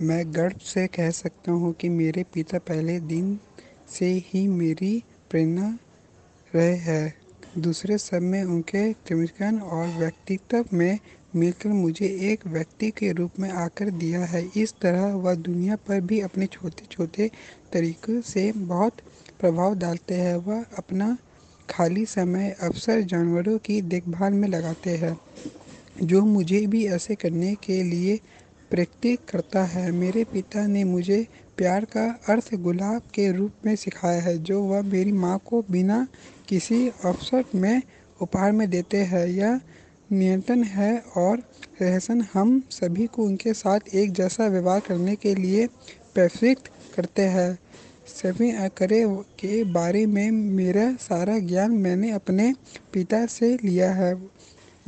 मैं गर्व से कह सकता हूँ कि मेरे पिता पहले दिन से ही मेरी प्रेरणा रहे हैं। दूसरे सब में उनके चिमकन और व्यक्तित्व में मिलकर मुझे एक व्यक्ति के रूप में आकर दिया है। इस तरह वह दुनिया पर भी अपने छोटे छोटे तरीक़ों से बहुत प्रभाव डालते हैं। वह अपना खाली समय अक्सर जानवरों की देखभाल में लगाते हैं, जो मुझे भी ऐसे करने के लिए प्रेरित करता है। मेरे पिता ने मुझे प्यार का अर्थ गुलाब के रूप में सिखाया है, जो वह मेरी माँ को बिना किसी अवसर में उपहार में देते हैं। यह नियंत्रण है और रहसन हम सभी को उनके साथ एक जैसा व्यवहार करने के लिए प्रेरित करते हैं। सभी करे के बारे में मेरा सारा ज्ञान मैंने अपने पिता से लिया है।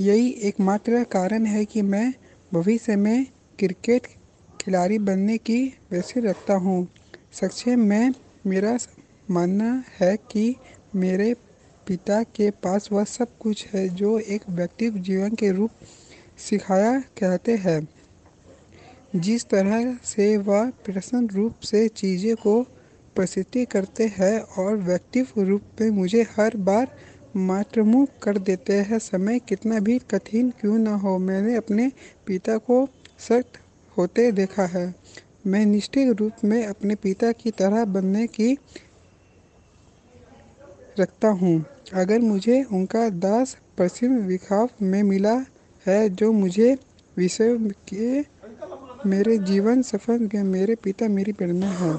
यही एकमात्र कारण है कि मैं भविष्य में क्रिकेट खिलाड़ी बनने की वैसे रखता हूँ। संक्षेप में, मेरा मानना है कि मेरे पिता के पास वह सब कुछ है जो एक व्यक्ति जीवन के रूप सिखाया कहते हैं। जिस तरह से वह प्रसन्न रूप से चीज़ें को प्रसिद्धि करते हैं और व्यक्तित्व रूप में मुझे हर बार मातृमुख कर देते हैं, समय कितना भी कठिन क्यों ना हो, मैंने अपने पिता को सख्त होते देखा है। मैं निश्चित रूप में अपने पिता की तरह बनने की रखता हूँ। अगर मुझे उनका दास पश्चिम विखाव में मिला है जो मुझे विषय के मेरे जीवन सफल के मेरे पिता मेरी प्रेरणा है।